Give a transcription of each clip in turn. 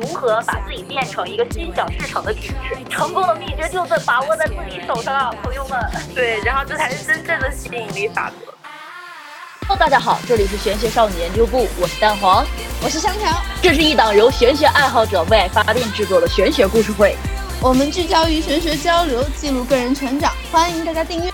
如何把自己变成一个心想事成的体质。成功的秘诀就在把握在自己手上啊，朋友们。对，然后这才是真正的吸引力法则。Hello，大家好，这里是玄学少女研究部，我是蛋黄，我是香条，这是一档由玄学爱好者为爱发电制作的玄学故事会。我们聚焦于玄学交流，记录个人成长，欢迎大家订阅。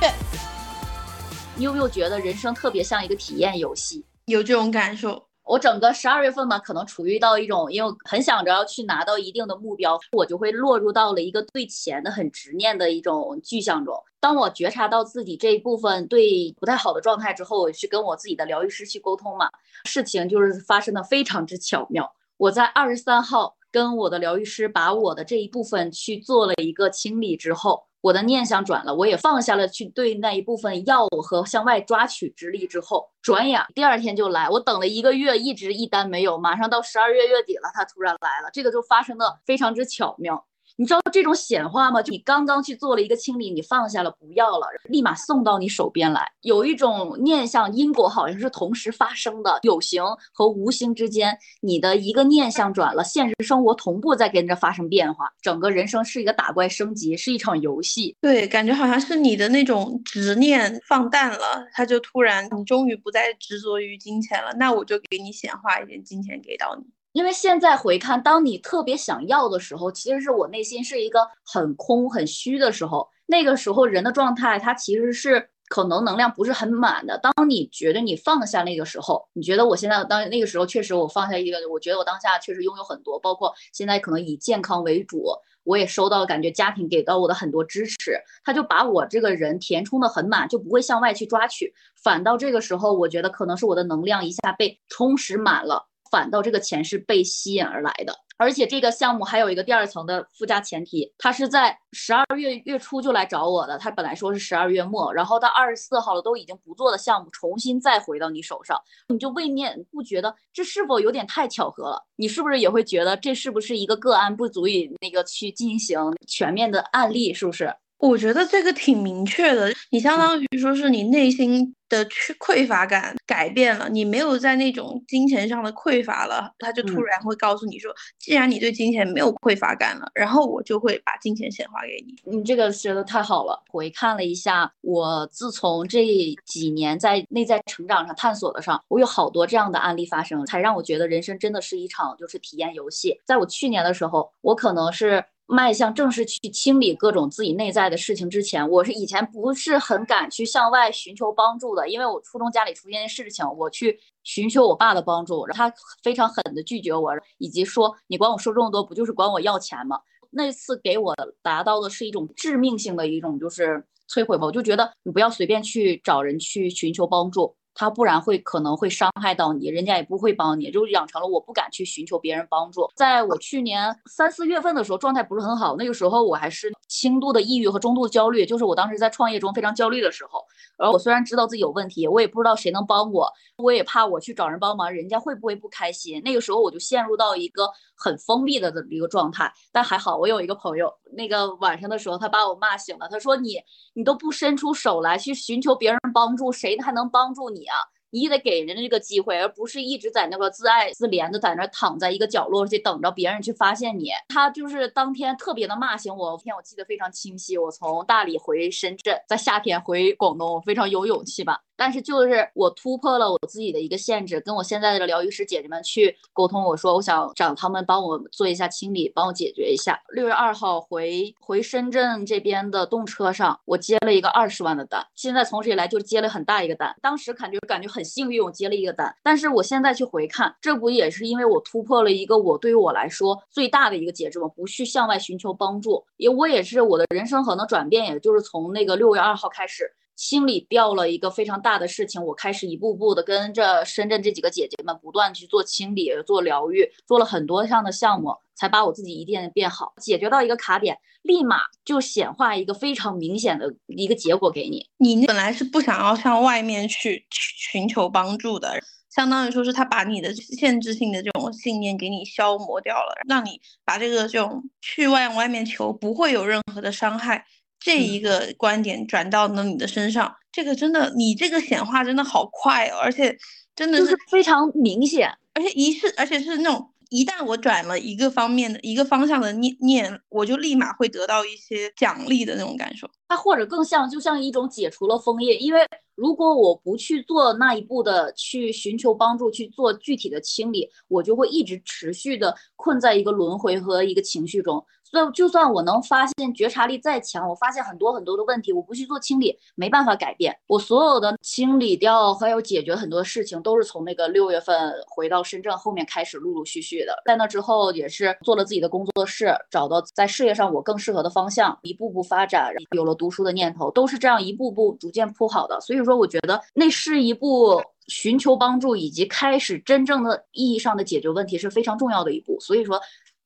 你有没有觉得人生特别像一个体验游戏？有这种感受。我整个十二月份嘛，可能处于到一种，因为很想着要去拿到一定的目标，我就会落入到了一个对钱的很执念的一种具象中。当我觉察到自己这一部分对不太好的状态之后，我去跟我自己的疗愈师去沟通嘛，事情就是发生的非常之巧妙。我在二十三号跟我的疗愈师把我的这一部分去做了一个清理之后。我的念想转了，我也放下了去对那一部分药物和向外抓取之力之后，转眼第二天就来。我等了一个月，一直一单没有，马上到十二月月底了，他突然来了，这个就发生的非常之巧妙。你知道这种显化吗？就你刚刚去做了一个清理，你放下了，不要了，立马送到你手边来。有一种念想因果，好像是同时发生的，有形和无形之间，你的一个念想转了，现实生活同步在跟着发生变化。整个人生是一个打怪升级，是一场游戏。对，感觉好像是你的那种执念放淡了，他就突然，你终于不再执着于金钱了，那我就给你显化一点金钱给到你。因为现在回看，当你特别想要的时候，其实是我内心是一个很空、很虚的时候。那个时候人的状态，它其实是可能能量不是很满的。当你觉得你放下那个时候，你觉得我现在当那个时候确实我放下一个，我觉得我当下确实拥有很多，包括现在可能以健康为主，我也收到感觉家庭给到我的很多支持，他就把我这个人填充的很满，就不会向外去抓取。反倒这个时候，我觉得可能是我的能量一下被充实满了。反倒这个钱是被吸引而来的，而且这个项目还有一个第二层的附加前提，他是在十二月月初就来找我的，他本来说是十二月末，然后到二十四号了都已经不做的项目，重新再回到你手上，你就未免不觉得这是否有点太巧合了？你是不是也会觉得这是不是一个个案，不足以那个去进行全面的案例？是不是？我觉得这个挺明确的，你相当于说是你内心的缺匮乏感改变了，你没有在那种金钱上的匮乏了，他就突然会告诉你说，既然你对金钱没有匮乏感了，然后我就会把金钱显化给你。你这个学的太好了。回看了一下，我自从这几年在内在成长上探索的上，我有好多这样的案例发生，才让我觉得人生真的是一场就是体验游戏。在我去年的时候，我可能是。迈向正式去清理各种自己内在的事情之前，我是以前不是很敢去向外寻求帮助的，因为我初中家里出现事情，我去寻求我爸的帮助，他非常狠的拒绝我，以及说你管我说这么多，不就是管我要钱吗？那次给我达到的是一种致命性的一种就是摧毁吧，我就觉得你不要随便去找人去寻求帮助。他不然会可能会伤害到你，人家也不会帮你，就养成了我不敢去寻求别人帮助。在我去年三四月份的时候，状态不是很好，那个时候我还是轻度的抑郁和中度焦虑，就是我当时在创业中非常焦虑的时候。而我虽然知道自己有问题，我也不知道谁能帮我，我也怕我去找人帮忙，人家会不会不开心？那个时候我就陷入到一个很封闭的的一个状态。但还好，我有一个朋友，那个晚上的时候他把我骂醒了，他说你你都不伸出手来去寻求别人帮助，谁还能帮助你？你啊，你得给人家这个机会，而不是一直在那个自爱自怜的在那躺在一个角落去等着别人去发现你。他就是当天特别的骂醒我，天我记得非常清晰。我从大理回深圳，在夏天回广东，我非常有勇气吧。但是就是我突破了我自己的一个限制，跟我现在的疗愈师姐姐们去沟通，我说我想找他们帮我做一下清理，帮我解决一下。六月二号回回深圳这边的动车上，我接了一个二十万的单。现在从这以来就接了很大一个单，当时感觉感觉很幸运，我接了一个单。但是我现在去回看，这不也是因为我突破了一个我对于我来说最大的一个节制吗？不去向外寻求帮助，也我也是我的人生可能转变，也就是从那个六月二号开始。清理掉了一个非常大的事情，我开始一步步的跟着深圳这几个姐姐们不断去做清理、做疗愈，做了很多项的项目，才把我自己一点点变好，解决到一个卡点，立马就显化一个非常明显的一个结果给你。你本来是不想要向外面去寻求帮助的，相当于说是他把你的限制性的这种信念给你消磨掉了，让你把这个这种去外外面求不会有任何的伤害。这一个观点转到了你的身上，这个真的，你这个显化真的好快哦，而且真的是非常明显，而且一是，而且是那种一旦我转了一个方面的一个方向的念念，我就立马会得到一些奖励的那种感受。它或者更像，就像一种解除了封印，因为如果我不去做那一步的去寻求帮助，去做具体的清理，我就会一直持续的困在一个轮回和一个情绪中。所以，就算我能发现觉察力再强，我发现很多很多的问题，我不去做清理，没办法改变。我所有的清理掉还有解决很多事情，都是从那个六月份回到深圳后面开始陆陆续续的。在那之后，也是做了自己的工作室，找到在事业上我更适合的方向，一步步发展，有了读书的念头，都是这样一步步逐渐铺好的。所以说，我觉得那是一步寻求帮助以及开始真正的意义上的解决问题是非常重要的一步。所以说。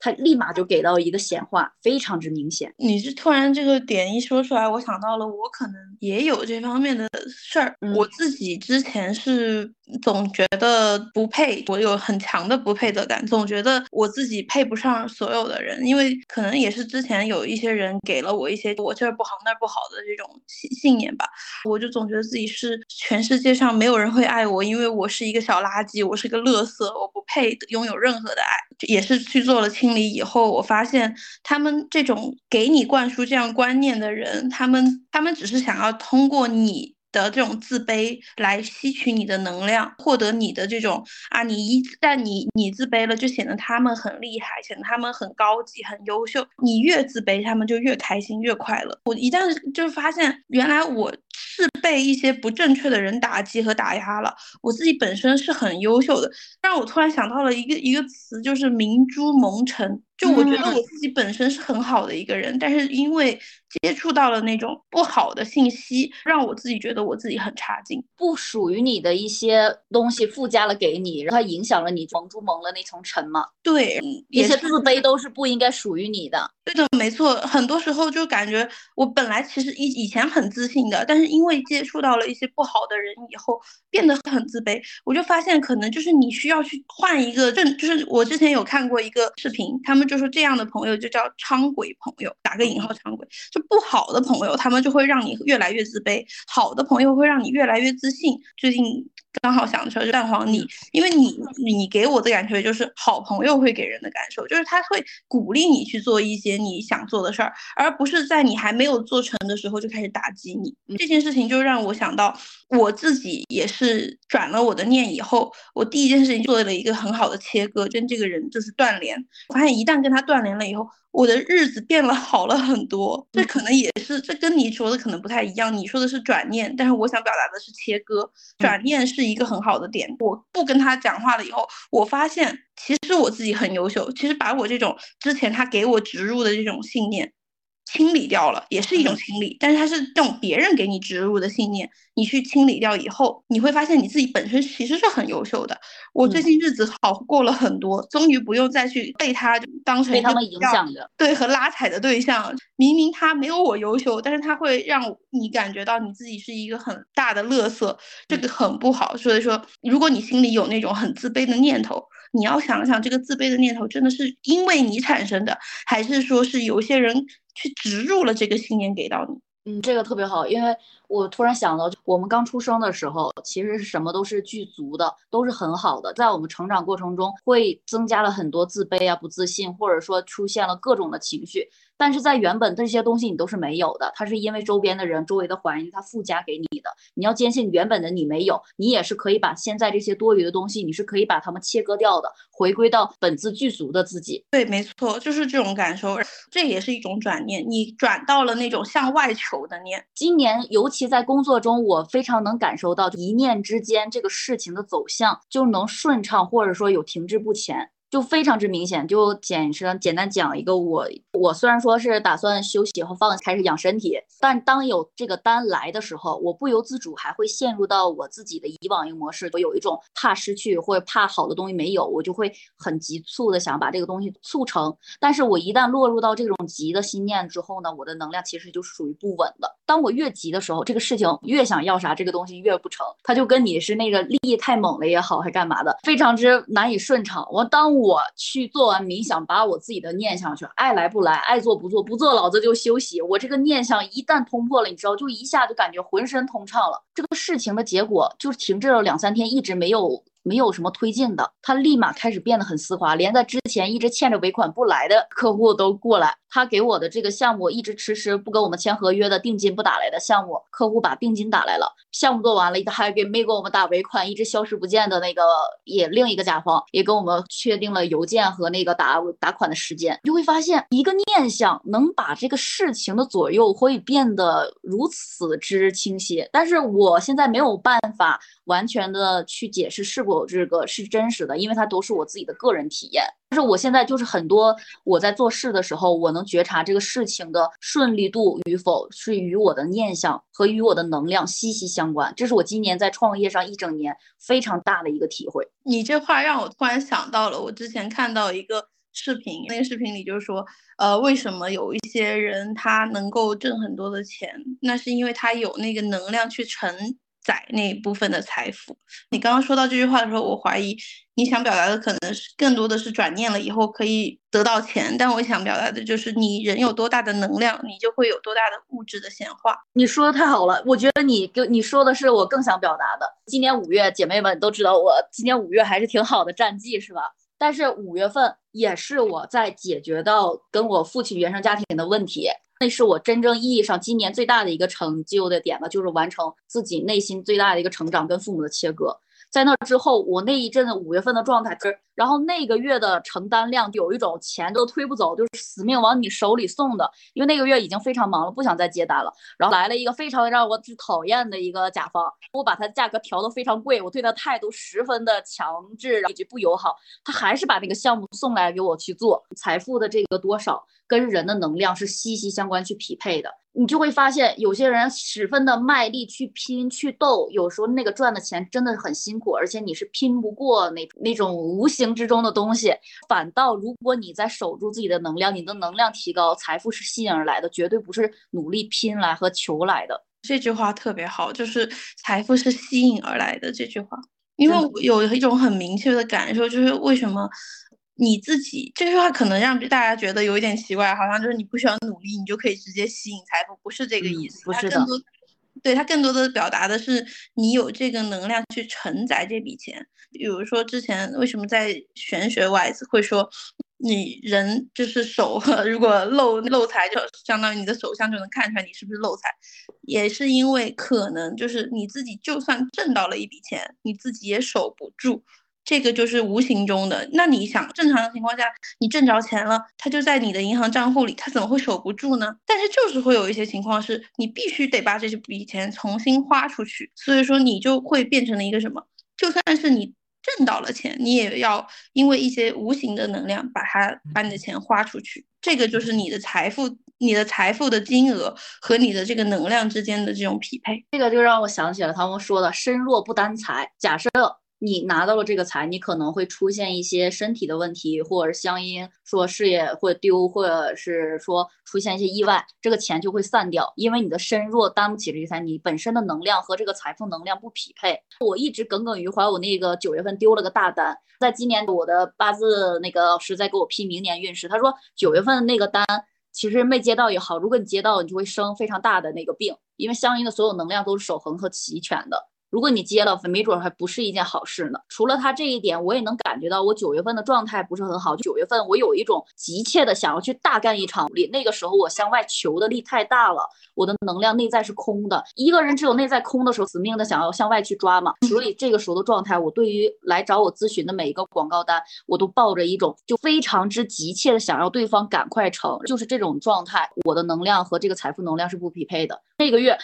他立马就给到一个显化，非常之明显。你是突然这个点一说出来，我想到了，我可能也有这方面的事儿。我自己之前是总觉得不配，我有很强的不配得感，总觉得我自己配不上所有的人，因为可能也是之前有一些人给了我一些我这儿不好那儿不好的这种信信念吧，我就总觉得自己是全世界上没有人会爱我，因为我是一个小垃圾，我是个垃圾，我不配拥有任何的爱。也是去做了清以后，我发现他们这种给你灌输这样观念的人，他们他们只是想要通过你。的这种自卑来吸取你的能量，获得你的这种啊，你一旦你你自卑了，就显得他们很厉害，显得他们很高级、很优秀。你越自卑，他们就越开心、越快乐。我一旦就发现，原来我是被一些不正确的人打击和打压了。我自己本身是很优秀的，让我突然想到了一个一个词，就是明珠蒙尘。就我觉得我自己本身是很好的一个人，但是因为接触到了那种不好的信息，让我自己觉得我自己很差劲，不属于你的一些东西附加了给你，然后影响了你蒙住蒙了那层尘嘛。对，一些自卑都是不应该属于你的。对的，没错。很多时候就感觉我本来其实以以前很自信的，但是因为接触到了一些不好的人以后，变得很自卑。我就发现可能就是你需要去换一个正，就是我之前有看过一个视频，他们。就说这样的朋友就叫昌鬼朋友，打个引号，昌鬼就不好的朋友，他们就会让你越来越自卑；好的朋友会让你越来越自信。最近。刚好想说蛋黄你，因为你你给我的感觉就是好朋友会给人的感受，就是他会鼓励你去做一些你想做的事儿，而不是在你还没有做成的时候就开始打击你。这件事情就让我想到我自己也是转了我的念以后，我第一件事情做了一个很好的切割，跟这个人就是断联。发现一旦跟他断联了以后。我的日子变了好了很多，这可能也是这跟你说的可能不太一样。你说的是转念，但是我想表达的是切割。转念是一个很好的点。我不跟他讲话了以后，我发现其实我自己很优秀。其实把我这种之前他给我植入的这种信念。清理掉了也是一种清理，但是它是这种别人给你植入的信念，你去清理掉以后，你会发现你自己本身其实是很优秀的。我最近日子好过了很多，终于不用再去被他当成被他们影响的对和拉踩的对象。明明他没有我优秀，但是他会让你感觉到你自己是一个很大的乐色，这个很不好。所以说，如果你心里有那种很自卑的念头，你要想想这个自卑的念头真的是因为你产生的，还是说是有些人。去植入了这个信念给到你，嗯，这个特别好，因为我突然想到，我们刚出生的时候，其实什么都是具足的，都是很好的，在我们成长过程中，会增加了很多自卑啊、不自信，或者说出现了各种的情绪。但是在原本这些东西你都是没有的，它是因为周边的人、周围的环境它附加给你的。你要坚信原本的你没有，你也是可以把现在这些多余的东西，你是可以把它们切割掉的，回归到本自具足的自己。对，没错，就是这种感受，这也是一种转念，你转到了那种向外求的念。今年尤其在工作中，我非常能感受到一念之间，这个事情的走向就能顺畅，或者说有停滞不前。就非常之明显，就简单简单讲一个，我我虽然说是打算休息和放开始养身体，但当有这个单来的时候，我不由自主还会陷入到我自己的以往一个模式，我有一种怕失去或者怕好的东西没有，我就会很急促的想把这个东西促成。但是我一旦落入到这种急的心念之后呢，我的能量其实就属于不稳的。当我越急的时候，这个事情越想要啥，这个东西越不成，它就跟你是那个力太猛了也好，还干嘛的，非常之难以顺畅。我当。我我去做完冥想，把我自己的念想去，爱来不来，爱做不做，不做老子就休息。我这个念想一旦通破了，你知道，就一下就感觉浑身通畅了。这个事情的结果就停滞了两三天，一直没有没有什么推进的，他立马开始变得很丝滑，连在之前一直欠着尾款不来的客户都过来。他给我的这个项目一直迟迟不跟我们签合约的定金不打来的项目，客户把定金打来了，项目做完了，还给没给我们打尾款，一直消失不见的那个也另一个甲方也跟我们确定了邮件和那个打打款的时间，就会发现一个念想能把这个事情的左右会变得如此之清晰，但是我现在没有办法完全的去解释是否这个是真实的，因为它都是我自己的个人体验。但是我现在就是很多我在做事的时候，我能觉察这个事情的顺利度与否是与我的念想和与我的能量息息相关。这是我今年在创业上一整年非常大的一个体会。你这话让我突然想到了，我之前看到一个视频，那个视频里就是说，呃，为什么有一些人他能够挣很多的钱？那是因为他有那个能量去承载那一部分的财富。你刚刚说到这句话的时候，我怀疑。你想表达的可能是更多的是转念了以后可以得到钱，但我想表达的就是你人有多大的能量，你就会有多大的物质的显化。你说的太好了，我觉得你跟你说的是我更想表达的。今年五月，姐妹们都知道我今年五月还是挺好的战绩，是吧？但是五月份也是我在解决到跟我父亲原生家庭的问题，那是我真正意义上今年最大的一个成就的点吧，就是完成自己内心最大的一个成长，跟父母的切割。在那之后，我那一阵子五月份的状态是，然后那个月的承担量有一种钱都推不走，就是死命往你手里送的。因为那个月已经非常忙了，不想再接单了。然后来了一个非常让我讨厌的一个甲方，我把他价格调得非常贵，我对他态度十分的强制以及不友好，他还是把那个项目送来给我去做。财富的这个多少跟人的能量是息息相关，去匹配的。你就会发现，有些人十分的卖力去拼去斗，有时候那个赚的钱真的是很辛苦，而且你是拼不过那那种无形之中的东西。反倒如果你在守住自己的能量，你的能量提高，财富是吸引而来的，绝对不是努力拼来和求来的。这句话特别好，就是财富是吸引而来的这句话，因为我有一种很明确的感受，就是为什么。你自己这句话可能让大家觉得有一点奇怪，好像就是你不需要努力，你就可以直接吸引财富，不是这个意思。不是的，对他更多的表达的是你有这个能量去承载这笔钱。比如说之前为什么在玄学外会说你人就是手 如果漏漏财，就相当于你的手相就能看出来你是不是漏财，也是因为可能就是你自己就算挣到了一笔钱，你自己也守不住。这个就是无形中的。那你想，正常的情况下，你挣着钱了，它就在你的银行账户里，它怎么会守不住呢？但是就是会有一些情况，是你必须得把这笔钱重新花出去。所以说，你就会变成了一个什么？就算是你挣到了钱，你也要因为一些无形的能量把它把你的钱花出去。这个就是你的财富，你的财富的金额和你的这个能量之间的这种匹配。这个就让我想起了他们说的“身弱不担财”。假设。你拿到了这个财，你可能会出现一些身体的问题，或者相因说事业会丢，或者是说出现一些意外，这个钱就会散掉，因为你的身弱担不起这个财，你本身的能量和这个财富能量不匹配。我一直耿耿于怀，我那个九月份丢了个大单，在今年我的八字那个老师在给我批明年运势，他说九月份那个单其实没接到也好，如果你接到，你就会生非常大的那个病，因为相应的所有能量都是守恒和齐全的。如果你接了，没准还不是一件好事呢。除了他这一点，我也能感觉到我九月份的状态不是很好。九月份我有一种急切的想要去大干一场力，那个时候我向外求的力太大了，我的能量内在是空的。一个人只有内在空的时候，死命的想要向外去抓嘛。所以这个时候的状态，我对于来找我咨询的每一个广告单，我都抱着一种就非常之急切的想要对方赶快成，就是这种状态，我的能量和这个财富能量是不匹配的。这个月。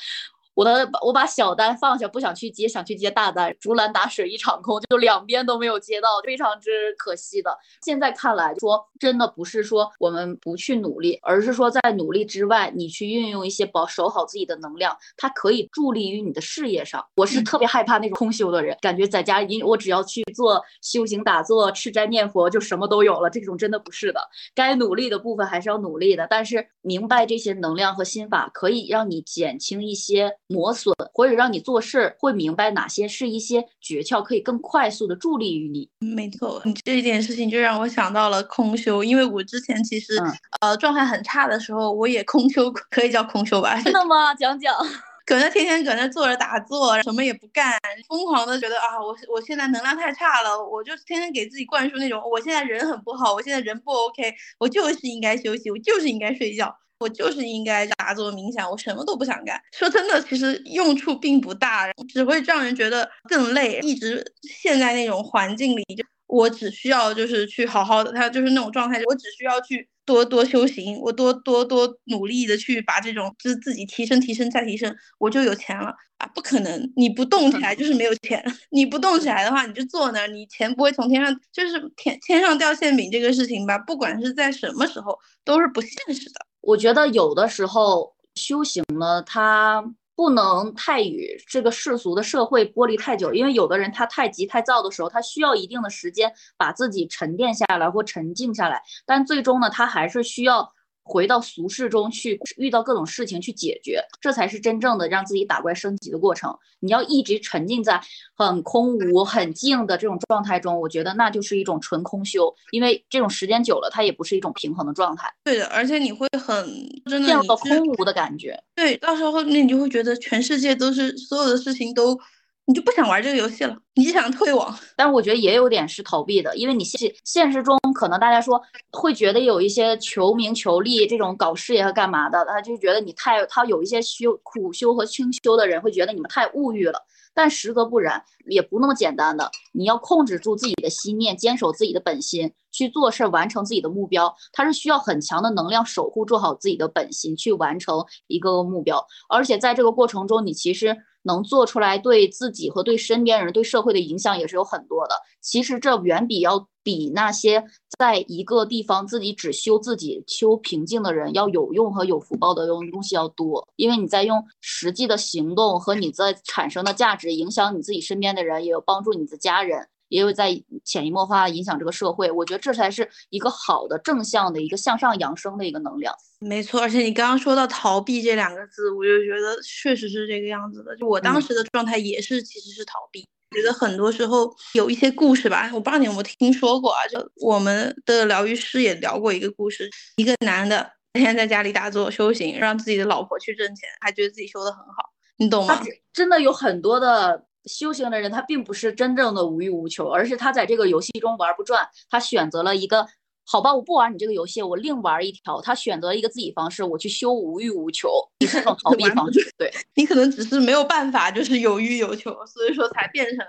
我的我把小单放下，不想去接，想去接大单，竹篮打水一场空，就两边都没有接到，非常之可惜的。现在看来，说真的不是说我们不去努力，而是说在努力之外，你去运用一些保守好自己的能量，它可以助力于你的事业上。我是特别害怕那种空修的人，感觉在家因我只要去做修行打坐、吃斋念佛，就什么都有了。这种真的不是的，该努力的部分还是要努力的。但是明白这些能量和心法，可以让你减轻一些。磨损，或者让你做事会明白哪些是一些诀窍，可以更快速的助力于你。没错，你这一件事情就让我想到了空修，因为我之前其实呃状态很差的时候，我也空修，可以叫空修吧？真的吗？讲讲。搁那天天搁那坐着打坐，什么也不干，疯狂的觉得啊，我我现在能量太差了，我就天天给自己灌输那种我现在人很不好，我现在人不 OK，我就是应该休息，我就是应该睡觉，我就是应该打坐冥想，我什么都不想干。说真的，其实用处并不大，只会让人觉得更累，一直陷在那种环境里就。我只需要就是去好好的，他就是那种状态，我只需要去多多修行，我多多多努力的去把这种就是自己提升提升再提升，我就有钱了啊！不可能，你不动起来就是没有钱，你不动起来的话，你就坐那儿，你钱不会从天上就是天天上掉馅饼这个事情吧，不管是在什么时候都是不现实的。我觉得有的时候修行呢，它。不能太与这个世俗的社会剥离太久，因为有的人他太急太躁的时候，他需要一定的时间把自己沉淀下来或沉静下来，但最终呢，他还是需要。回到俗世中去，遇到各种事情去解决，这才是真正的让自己打怪升级的过程。你要一直沉浸在很空无、很静的这种状态中，我觉得那就是一种纯空修，因为这种时间久了，它也不是一种平衡的状态。对的，而且你会很真的陷入到空无的感觉。对，到时候那你就会觉得全世界都是所有的事情都。你就不想玩这个游戏了，你就想退网。但是我觉得也有点是逃避的，因为你现现实中可能大家说会觉得有一些求名求利这种搞事业和干嘛的，他就觉得你太他有一些修苦修和清修的人会觉得你们太物欲了。但实则不然，也不那么简单的。你要控制住自己的心念，坚守自己的本心，去做事，完成自己的目标。它是需要很强的能量守护，做好自己的本心，去完成一个目标。而且在这个过程中，你其实。能做出来对自己和对身边人、对社会的影响也是有很多的。其实这远比要比那些在一个地方自己只修自己、修平静的人要有用和有福报的东东西要多。因为你在用实际的行动和你在产生的价值影响你自己身边的人，也有帮助你的家人。也有在潜移默化影响这个社会，我觉得这才是一个好的正向的一个向上扬升的一个能量。没错，而且你刚刚说到逃避这两个字，我就觉得确实是这个样子的。就我当时的状态也是，其实是逃避。觉得很多时候有一些故事吧，我不知道你有没有听说过啊？就我们的疗愈师也聊过一个故事，一个男的天天在家里打坐修行，让自己的老婆去挣钱，还觉得自己修得很好，你懂吗？真的有很多的。修行的人，他并不是真正的无欲无求，而是他在这个游戏中玩不转，他选择了一个好吧，我不玩你这个游戏，我另玩一条。他选择一个自己方式，我去修无欲无求，你是种逃避方式。对你可能只是没有办法，就是有欲有求，所以说才变成了。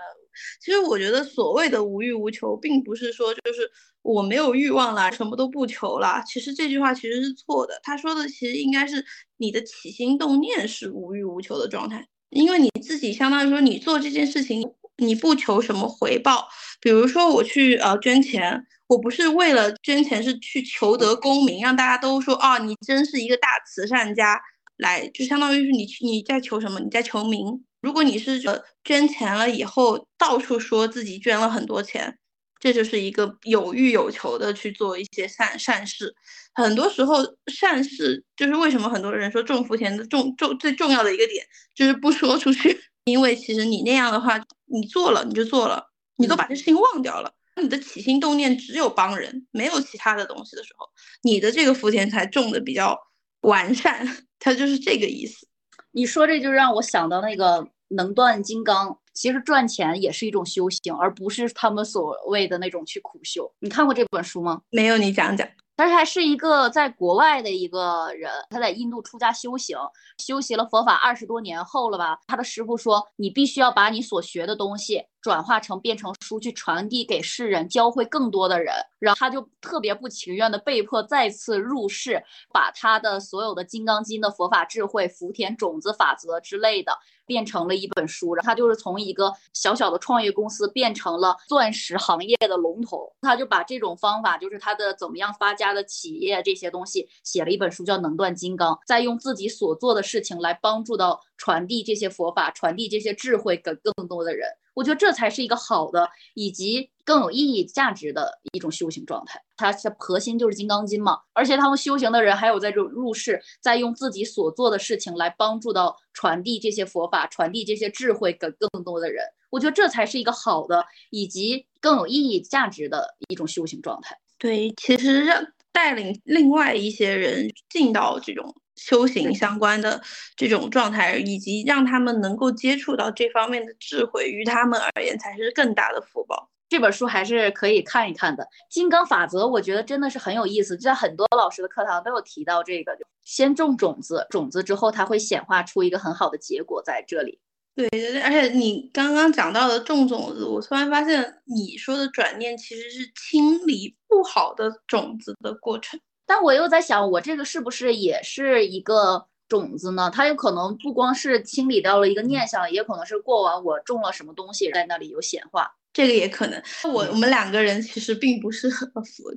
其实我觉得所谓的无欲无求，并不是说就是我没有欲望啦，什么都不求啦。其实这句话其实是错的，他说的其实应该是你的起心动念是无欲无求的状态。因为你自己相当于说，你做这件事情，你不求什么回报。比如说我去呃捐钱，我不是为了捐钱，是去求得功名，让大家都说啊，你真是一个大慈善家。来，就相当于是你你在求什么？你在求名。如果你是捐钱了以后，到处说自己捐了很多钱。这就是一个有欲有求的去做一些善善事，很多时候善事就是为什么很多人说种福田的重重最重要的一个点就是不说出去，因为其实你那样的话，你做了你就做了，你都把这事情忘掉了，你的起心动念只有帮人，没有其他的东西的时候，你的这个福田才种的比较完善，它就是这个意思。你说这就让我想到那个能断金刚。其实赚钱也是一种修行，而不是他们所谓的那种去苦修。你看过这本书吗？没有，你讲讲。他还是一个在国外的一个人，他在印度出家修行，修习了佛法二十多年后了吧？他的师傅说，你必须要把你所学的东西转化成变成书，去传递给世人，教会更多的人。然后他就特别不情愿的被迫再次入世，把他的所有的《金刚经》的佛法智慧、福田种子法则之类的。变成了一本书，然后他就是从一个小小的创业公司变成了钻石行业的龙头。他就把这种方法，就是他的怎么样发家的企业这些东西，写了一本书叫《能断金刚》，再用自己所做的事情来帮助到传递这些佛法，传递这些智慧给更多的人。我觉得这才是一个好的，以及更有意义、价值的一种修行状态。它的核心就是《金刚经》嘛，而且他们修行的人还有在这入世，在用自己所做的事情来帮助到传递这些佛法、传递这些智慧给更多的人。我觉得这才是一个好的，以及更有意义、价值的一种修行状态。对，其实让带领另外一些人进到这种修行相关的这种状态，以及让他们能够接触到这方面的智慧，于他们而言才是更大的福报。这本书还是可以看一看的，《金刚法则》我觉得真的是很有意思，在很多老师的课堂都有提到这个，先种种子，种子之后它会显化出一个很好的结果在这里。对，而且你刚刚讲到的种种子，我突然发现你说的转念其实是清理不好的种子的过程。但我又在想，我这个是不是也是一个种子呢？它有可能不光是清理掉了一个念想，也可能是过往我种了什么东西在那里有显化。这个也可能，我我们两个人其实并不是佛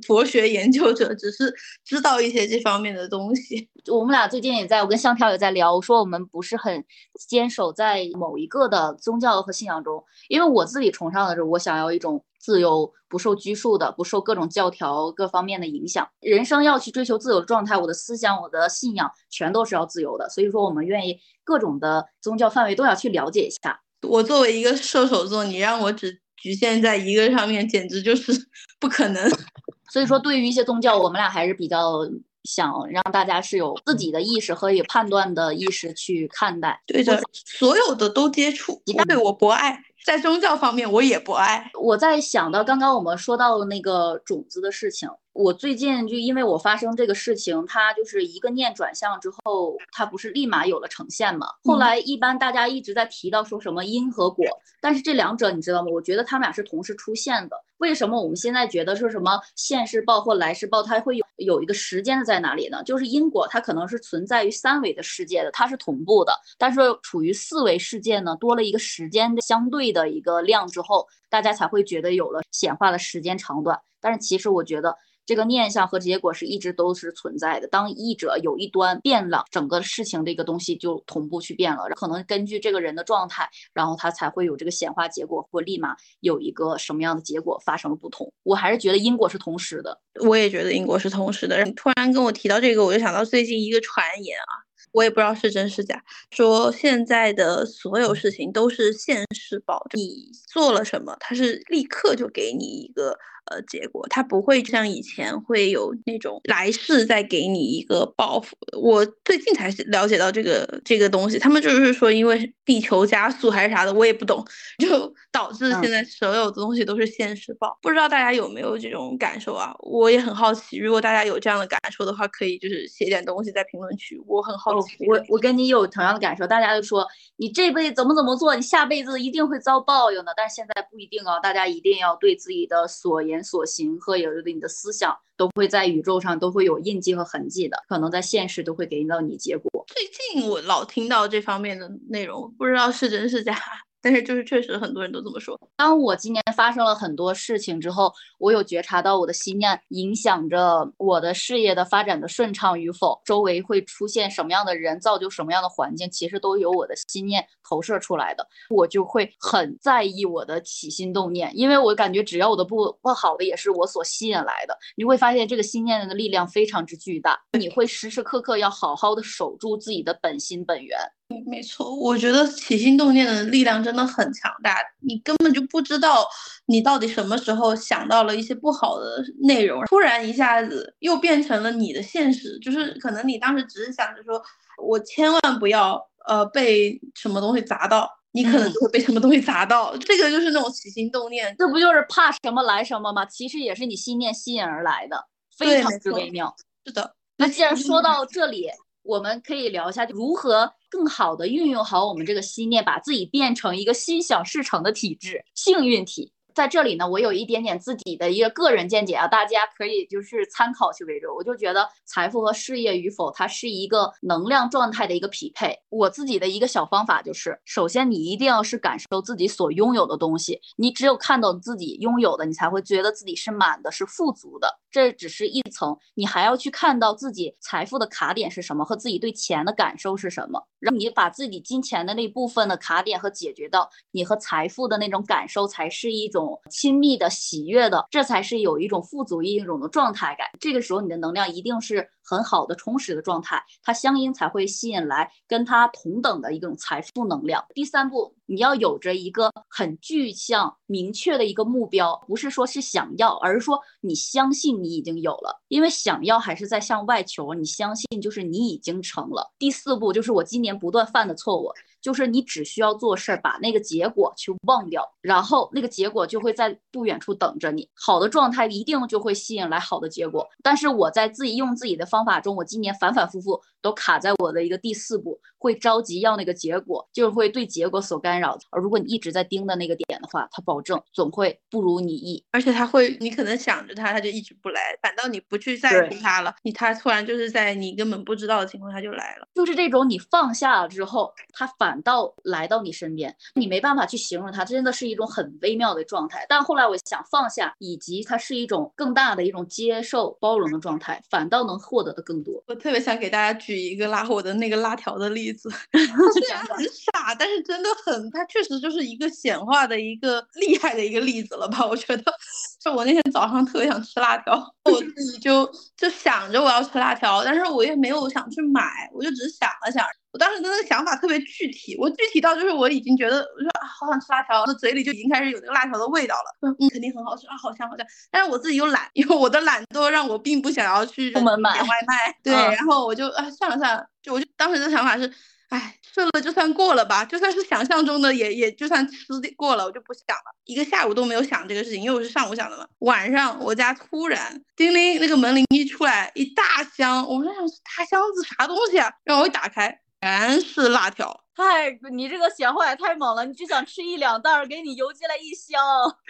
佛学研究者，只是知道一些这方面的东西。我们俩最近也在，我跟香飘也在聊，我说我们不是很坚守在某一个的宗教和信仰中，因为我自己崇尚的是，我想要一种自由、不受拘束的、不受各种教条各方面的影响，人生要去追求自由的状态。我的思想、我的信仰全都是要自由的，所以说我们愿意各种的宗教范围都要去了解一下。我作为一个射手座，你让我只。局限在一个上面，简直就是不可能。所以说，对于一些宗教，我们俩还是比较想让大家是有自己的意识和有判断的意识去看待。对的，所有的都接触。对我博爱，在宗教方面我也不爱。我在想到刚刚我们说到那个种子的事情。我最近就因为我发生这个事情，它就是一个念转向之后，它不是立马有了呈现嘛？后来一般大家一直在提到说什么因和果，但是这两者你知道吗？我觉得他们俩是同时出现的。为什么我们现在觉得说什么现世报或来世报，它会有有一个时间的在哪里呢？就是因果它可能是存在于三维的世界的，它是同步的，但是处于四维世界呢，多了一个时间的相对的一个量之后，大家才会觉得有了显化的时间长短。但是其实我觉得。这个念想和结果是一直都是存在的。当译者有一端变了，整个事情这个东西就同步去变了。可能根据这个人的状态，然后他才会有这个显化结果，或立马有一个什么样的结果发生了不同。我还是觉得因果是同时的。我也觉得因果是同时的。你突然跟我提到这个，我就想到最近一个传言啊，我也不知道是真是假，说现在的所有事情都是现世报，你做了什么，他是立刻就给你一个。呃，结果他不会像以前会有那种来世再给你一个报复。我最近才了解到这个这个东西，他们就是说，因为地球加速还是啥的，我也不懂，就导致现在所有的东西都是现实报。不知道大家有没有这种感受啊？我也很好奇，如果大家有这样的感受的话，可以就是写点东西在评论区。我很好奇，我我跟你有同样的感受，大家就说你这辈子怎么怎么做，你下辈子一定会遭报应的。但是现在不一定啊，大家一定要对自己的所言。所行和有的你的思想都会在宇宙上都会有印记和痕迹的，可能在现实都会给到你结果。最近我老听到这方面的内容，不知道是真是假。但是就是确实很多人都这么说。当我今年发生了很多事情之后，我有觉察到我的心念影响着我的事业的发展的顺畅与否，周围会出现什么样的人，造就什么样的环境，其实都有我的心念投射出来的。我就会很在意我的起心动念，因为我感觉只要我的不不好的也是我所吸引来的。你会发现这个心念的力量非常之巨大，你会时时刻刻要好好的守住自己的本心本源。没错，我觉得起心动念的力量真的很强大，你根本就不知道你到底什么时候想到了一些不好的内容，突然一下子又变成了你的现实，就是可能你当时只是想着说，我千万不要呃被什么东西砸到，你可能就会被什么东西砸到，这个就是那种起心动念，这不就是怕什么来什么吗？其实也是你心念吸引而来的，非常之微妙。是的，那既然说到这里。我们可以聊一下如何更好的运用好我们这个心念，把自己变成一个心想事成的体质，幸运体。在这里呢，我有一点点自己的一个个人见解啊，大家可以就是参考去为主。我就觉得财富和事业与否，它是一个能量状态的一个匹配。我自己的一个小方法就是，首先你一定要是感受自己所拥有的东西，你只有看到自己拥有的，你才会觉得自己是满的，是富足的。这只是一层，你还要去看到自己财富的卡点是什么，和自己对钱的感受是什么。让你把自己金钱的那部分的卡点和解决到，你和财富的那种感受才是一种亲密的、喜悦的，这才是有一种富足一种的状态感。这个时候你的能量一定是很好的充实的状态，它相应才会吸引来跟它同等的一种财富能量。第三步，你要有着一个很具象、明确的一个目标，不是说是想要，而是说你相信你已经有了，因为想要还是在向外求，你相信就是你已经成了。第四步就是我今年不断犯的错误。就是你只需要做事儿，把那个结果去忘掉，然后那个结果就会在不远处等着你。好的状态一定就会吸引来好的结果。但是我在自己用自己的方法中，我今年反反复复都卡在我的一个第四步，会着急要那个结果，就会对结果所干扰。而如果你一直在盯的那个点的话，它保证总会不如你意。而且他会，你可能想着他，他就一直不来；反倒你不去在乎他了，你他突然就是在你根本不知道的情况下就来了。就是这种你放下了之后，他反。反倒来到你身边，你没办法去形容它，真的是一种很微妙的状态。但后来我想放下，以及它是一种更大的一种接受、包容的状态，反倒能获得的更多。我特别想给大家举一个拉火的那个辣条的例子，虽然很傻，但是真的很，它确实就是一个显化的一个厉害的一个例子了吧？我觉得，就我那天早上特别想吃辣条，我自己就就想着我要吃辣条，但是我也没有想去买，我就只是想了想。我当时的那个想法特别具体，我具体到就是我已经觉得，我说啊，好想吃辣条，那嘴里就已经开始有那个辣条的味道了。嗯，肯定很好吃啊，好香好香。但是我自己又懒，因为我的懒惰让我并不想要去出门买外卖。对，然后我就啊，算了算了，就我就当时的想法是，哎，吃了就算过了吧，就算是想象中的也也就算吃过了，我就不想了。一个下午都没有想这个事情，因为我是上午想的嘛。晚上我家突然叮铃，那个门铃一出来，一大箱，我在想大箱子啥东西啊？然后我一打开。全是辣条，太你这个闲话也太猛了！你就想吃一两袋，给你邮寄来一箱，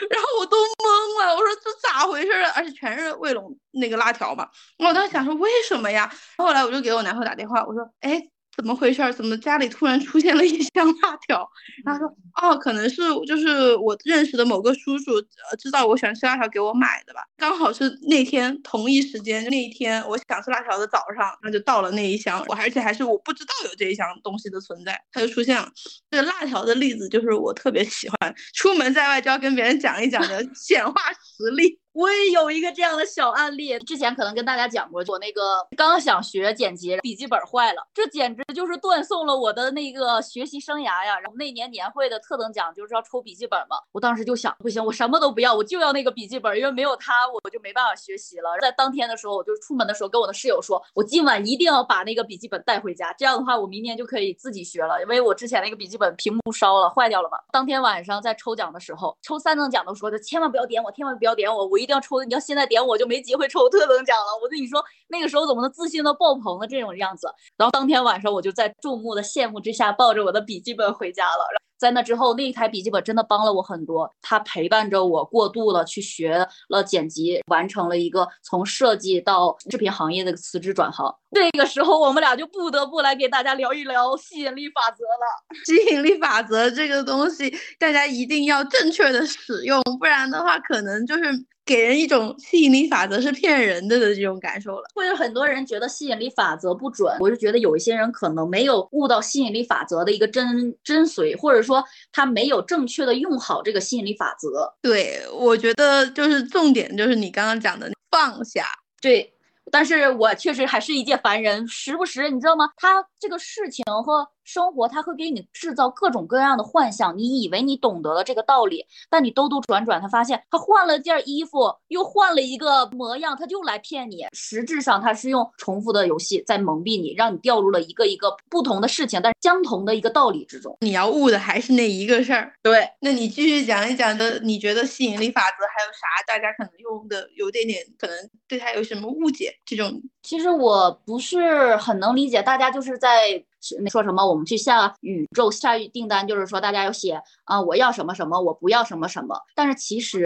然后我都懵了，我说这咋回事啊？而且全是卫龙那个辣条嘛，我当时想说为什么呀？后来我就给我男朋友打电话，我说，哎。怎么回事？怎么家里突然出现了一箱辣条？然后说哦，可能是就是我认识的某个叔叔，呃，知道我喜欢吃辣条，给我买的吧。刚好是那天同一时间，那一天我想吃辣条的早上，那就到了那一箱。我而且还是我不知道有这一箱东西的存在，它就出现了。这个辣条的例子就是我特别喜欢，出门在外就要跟别人讲一讲的 显化实例。我也有一个这样的小案例，之前可能跟大家讲过，我那个刚想学剪辑，笔记本坏了，这简直就是断送了我的那个学习生涯呀。然后那年年会的特等奖就是要抽笔记本嘛，我当时就想，不行，我什么都不要，我就要那个笔记本，因为没有它，我就没办法学习了。在当天的时候，我就出门的时候跟我的室友说，我今晚一定要把那个笔记本带回家，这样的话我明年就可以自己学了，因为我之前那个笔记本屏幕烧了，坏掉了嘛。当天晚上在抽奖的时候，抽三等奖都说的，千万不要点我，千万不要点我，我一。一定要抽，你要现在点我就没机会抽特等奖了。我跟你说，那个时候怎么能自信到爆棚的这种样子？然后当天晚上我就在众目的羡慕之下，抱着我的笔记本回家了。在那之后，那一台笔记本真的帮了我很多，它陪伴着我过渡了去学了剪辑，完成了一个从设计到视频行业的辞职转行。这个时候，我们俩就不得不来给大家聊一聊吸引力法则了。吸引力法则这个东西，大家一定要正确的使用，不然的话，可能就是。给人一种吸引力法则是骗人的的这种感受了，会有很多人觉得吸引力法则不准，我就觉得有一些人可能没有悟到吸引力法则的一个真真髓，或者说他没有正确的用好这个吸引力法则。对，我觉得就是重点就是你刚刚讲的放下。对。但是我确实还是一介凡人，时不时你知道吗？他这个事情和生活，它会给你制造各种各样的幻象。你以为你懂得了这个道理，但你兜兜转转，他发现他换了件衣服，又换了一个模样，他就来骗你。实质上他是用重复的游戏在蒙蔽你，让你掉入了一个一个不同的事情，但是相同的一个道理之中。你要悟的还是那一个事儿。对，那你继续讲一讲的，你觉得吸引力法则还有啥？大家可能用的有点点，可能对他有什么误解？这种其实我不是很能理解，大家就是在说什么，我们去下宇宙下订单，就是说大家要写啊，我要什么什么，我不要什么什么。但是其实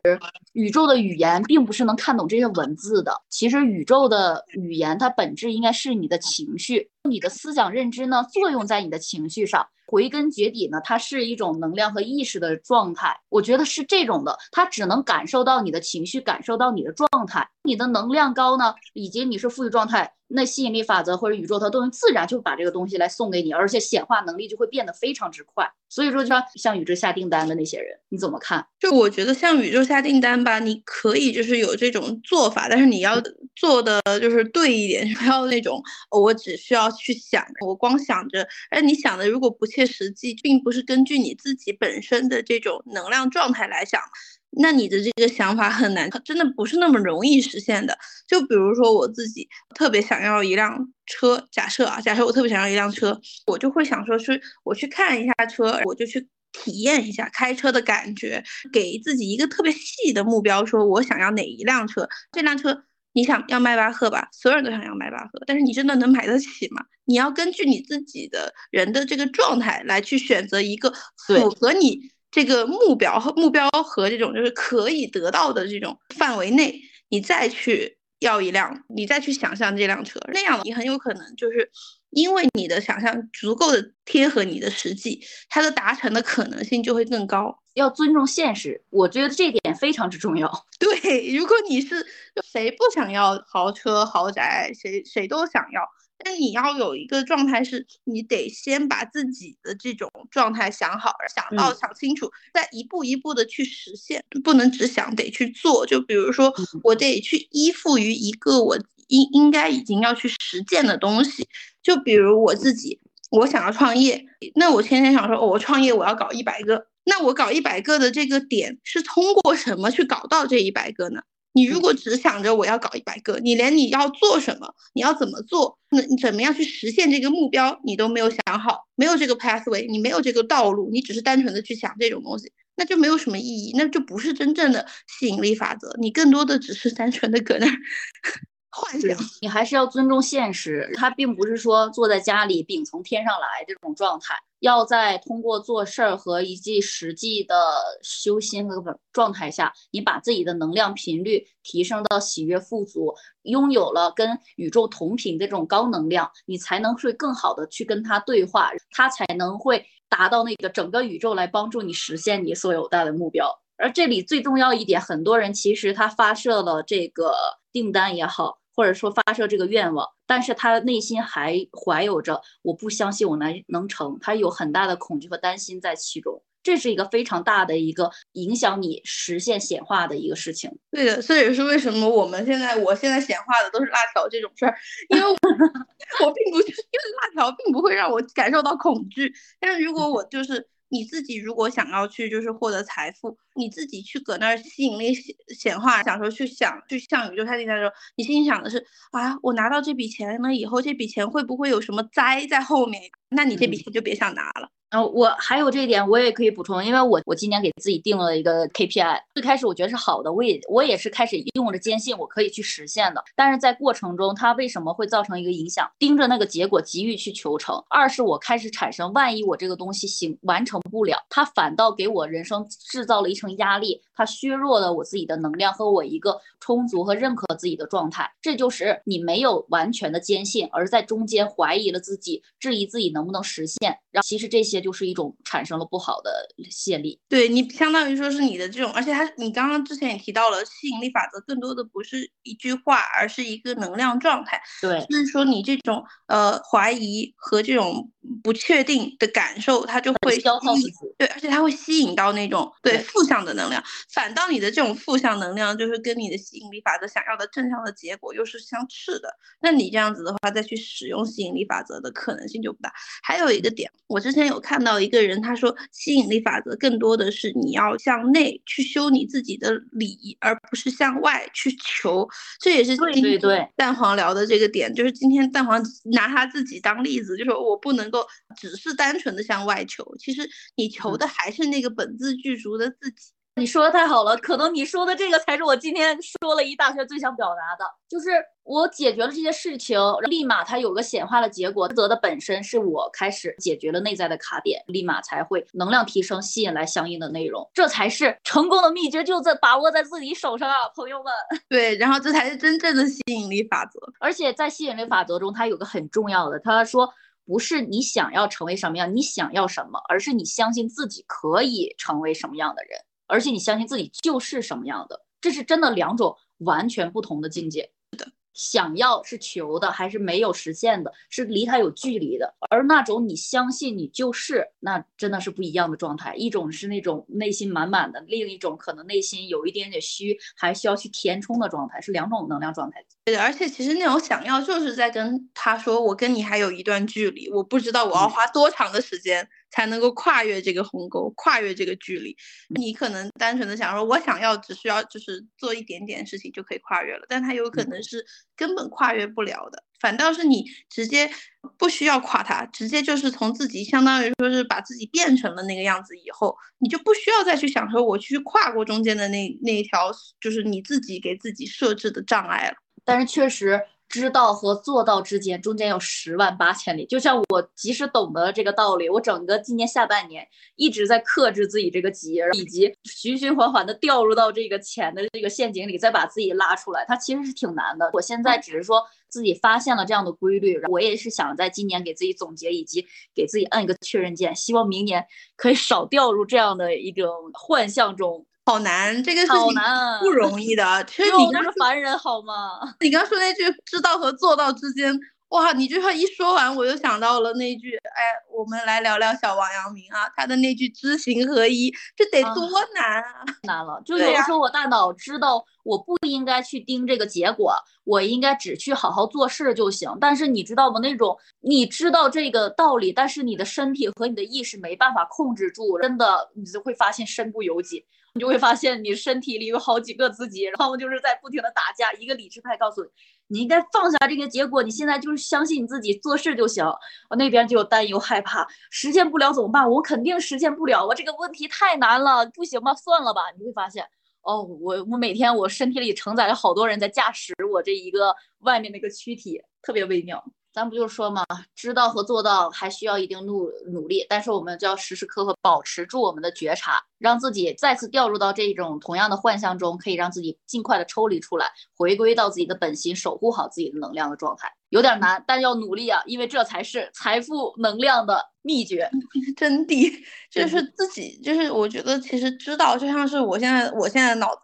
宇宙的语言并不是能看懂这些文字的，其实宇宙的语言它本质应该是你的情绪，你的思想认知呢作用在你的情绪上。归根结底呢，它是一种能量和意识的状态。我觉得是这种的，它只能感受到你的情绪，感受到你的状态。你的能量高呢，以及你是富裕状态，那吸引力法则或者宇宙它都能自然就把这个东西来送给你，而且显化能力就会变得非常之快。所以说，就像向宇宙下订单的那些人，你怎么看？就我觉得向宇宙下订单吧，你可以就是有这种做法，但是你要做的就是对一点，不要那种我只需要去想，我光想着，哎，你想的如果不切实际，并不是根据你自己本身的这种能量状态来想。那你的这个想法很难，真的不是那么容易实现的。就比如说我自己特别想要一辆车，假设啊，假设我特别想要一辆车，我就会想说，是我去看一下车，我就去体验一下开车的感觉，给自己一个特别细的目标，说我想要哪一辆车。这辆车你想要迈巴赫吧？所有人都想要迈巴赫，但是你真的能买得起吗？你要根据你自己的人的这个状态来去选择一个符合你。这个目标和目标和这种就是可以得到的这种范围内，你再去要一辆，你再去想象这辆车，那样你很有可能就是因为你的想象足够的贴合你的实际，它的达成的可能性就会更高。要尊重现实，我觉得这点非常之重要。对，如果你是谁不想要豪车豪宅，谁谁都想要。那你要有一个状态，是你得先把自己的这种状态想好，想到想清楚，再一步一步的去实现，不能只想，得去做。就比如说，我得去依附于一个我应应该已经要去实践的东西。就比如我自己，我想要创业，那我天天想说，我创业我要搞一百个，那我搞一百个的这个点是通过什么去搞到这一百个呢？你如果只想着我要搞一百个，你连你要做什么，你要怎么做，那你怎么样去实现这个目标，你都没有想好，没有这个 pathway，你没有这个道路，你只是单纯的去想这种东西，那就没有什么意义，那就不是真正的吸引力法则，你更多的只是单纯的搁那儿幻想。你还是要尊重现实，他并不是说坐在家里饼从天上来这种状态。要在通过做事儿和一记实际的修心和状态下，你把自己的能量频率提升到喜悦富足，拥有了跟宇宙同频的这种高能量，你才能会更好的去跟他对话，他才能会达到那个整个宇宙来帮助你实现你所有大的目标。而这里最重要一点，很多人其实他发射了这个订单也好。或者说发射这个愿望，但是他内心还怀有着我不相信我能能成，他有很大的恐惧和担心在其中，这是一个非常大的一个影响你实现显化的一个事情。对的，这也是为什么我们现在我现在显化的都是辣条这种事儿，因为我 我并不因为辣条并不会让我感受到恐惧，但是如果我就是。你自己如果想要去就是获得财富，你自己去搁那儿吸引力显显化，想说去想去向宇宙下订单的时候，你心里想的是啊，我拿到这笔钱了以后，这笔钱会不会有什么灾在后面？那你这笔钱就别想拿了。嗯，然后我还有这一点，我也可以补充，因为我我今年给自己定了一个 KPI，最开始我觉得是好的，我也我也是开始用着坚信我可以去实现的，但是在过程中它为什么会造成一个影响？盯着那个结果急于去求成，二是我开始产生，万一我这个东西行完成不了，它反倒给我人生制造了一层压力，它削弱了我自己的能量和我一个充足和认可自己的状态，这就是你没有完全的坚信，而在中间怀疑了自己，质疑自己能不能实现，然后其实这些。就是一种产生了不好的泄力，对你相当于说是你的这种，而且它你刚刚之前也提到了吸引力法则，更多的不是一句话，而是一个能量状态。对，就是说你这种呃怀疑和这种不确定的感受，它就会消耗对，而且它会吸引到那种对负向的能量，反倒你的这种负向能量就是跟你的吸引力法则想要的正向的结果又是相斥的。那你这样子的话，再去使用吸引力法则的可能性就不大。还有一个点，我之前有看。看到一个人，他说吸引力法则更多的是你要向内去修你自己的理，而不是向外去求。这也是今天蛋黄聊的这个点，就是今天蛋黄拿他自己当例子，就说我不能够只是单纯的向外求，其实你求的还是那个本自具足的自己。你说的太好了，可能你说的这个才是我今天说了一大圈最想表达的，就是我解决了这些事情，立马它有个显化的结果。则的本身是我开始解决了内在的卡点，立马才会能量提升，吸引来相应的内容。这才是成功的秘诀，就在把握在自己手上啊，朋友们。对，然后这才是真正的吸引力法则。而且在吸引力法则中，它有个很重要的，他说不是你想要成为什么样，你想要什么，而是你相信自己可以成为什么样的人。而且你相信自己就是什么样的，这是真的两种完全不同的境界。是的，想要是求的，还是没有实现的，是离他有距离的。而那种你相信你就是，那真的是不一样的状态。一种是那种内心满满的，另一种可能内心有一点点虚，还需要去填充的状态，是两种能量状态。对，而且其实那种想要就是在跟他说，我跟你还有一段距离，我不知道我要花多长的时间。才能够跨越这个鸿沟，跨越这个距离。你可能单纯的想说，我想要只需要就是做一点点事情就可以跨越了，但它有可能是根本跨越不了的。反倒是你直接不需要跨它，直接就是从自己相当于说是把自己变成了那个样子以后，你就不需要再去想说我去跨过中间的那那一条，就是你自己给自己设置的障碍了。但是确实。知道和做到之间，中间有十万八千里。就像我即使懂得这个道理，我整个今年下半年一直在克制自己这个急，以及循循环环的掉入到这个钱的这个陷阱里，再把自己拉出来，它其实是挺难的。我现在只是说自己发现了这样的规律，我也是想在今年给自己总结，以及给自己按一个确认键，希望明年可以少掉入这样的一种幻象中。好难，这个事情不容易的。其实你刚是凡人好吗？你刚说那句“知道和做到之间”，哇，你这话一说完，我就想到了那句，哎，我们来聊聊小王阳明啊，他的那句“知行合一”，这得多难啊！难了，就有的时候我大脑知道我不应该去盯这个结果，我应该只去好好做事就行。但是你知道吗？那种你知道这个道理，但是你的身体和你的意识没办法控制住，真的，你就会发现身不由己。你就会发现你身体里有好几个自己，然后就是在不停的打架。一个理智派告诉你，你应该放下这个结果，你现在就是相信你自己做事就行。我那边就有担忧害怕，实现不了怎么办？我肯定实现不了，我这个问题太难了，不行吧？算了吧。你会发现，哦，我我每天我身体里承载了好多人在驾驶我这一个外面那个躯体，特别微妙。咱不就是说嘛，知道和做到还需要一定努努力，但是我们就要时时刻刻保持住我们的觉察，让自己再次掉入到这种同样的幻象中，可以让自己尽快的抽离出来，回归到自己的本心，守护好自己的能量的状态。有点难，但要努力啊，因为这才是财富能量的秘诀 真谛。就是自己，就是我觉得其实知道就像是我现在我现在的脑子，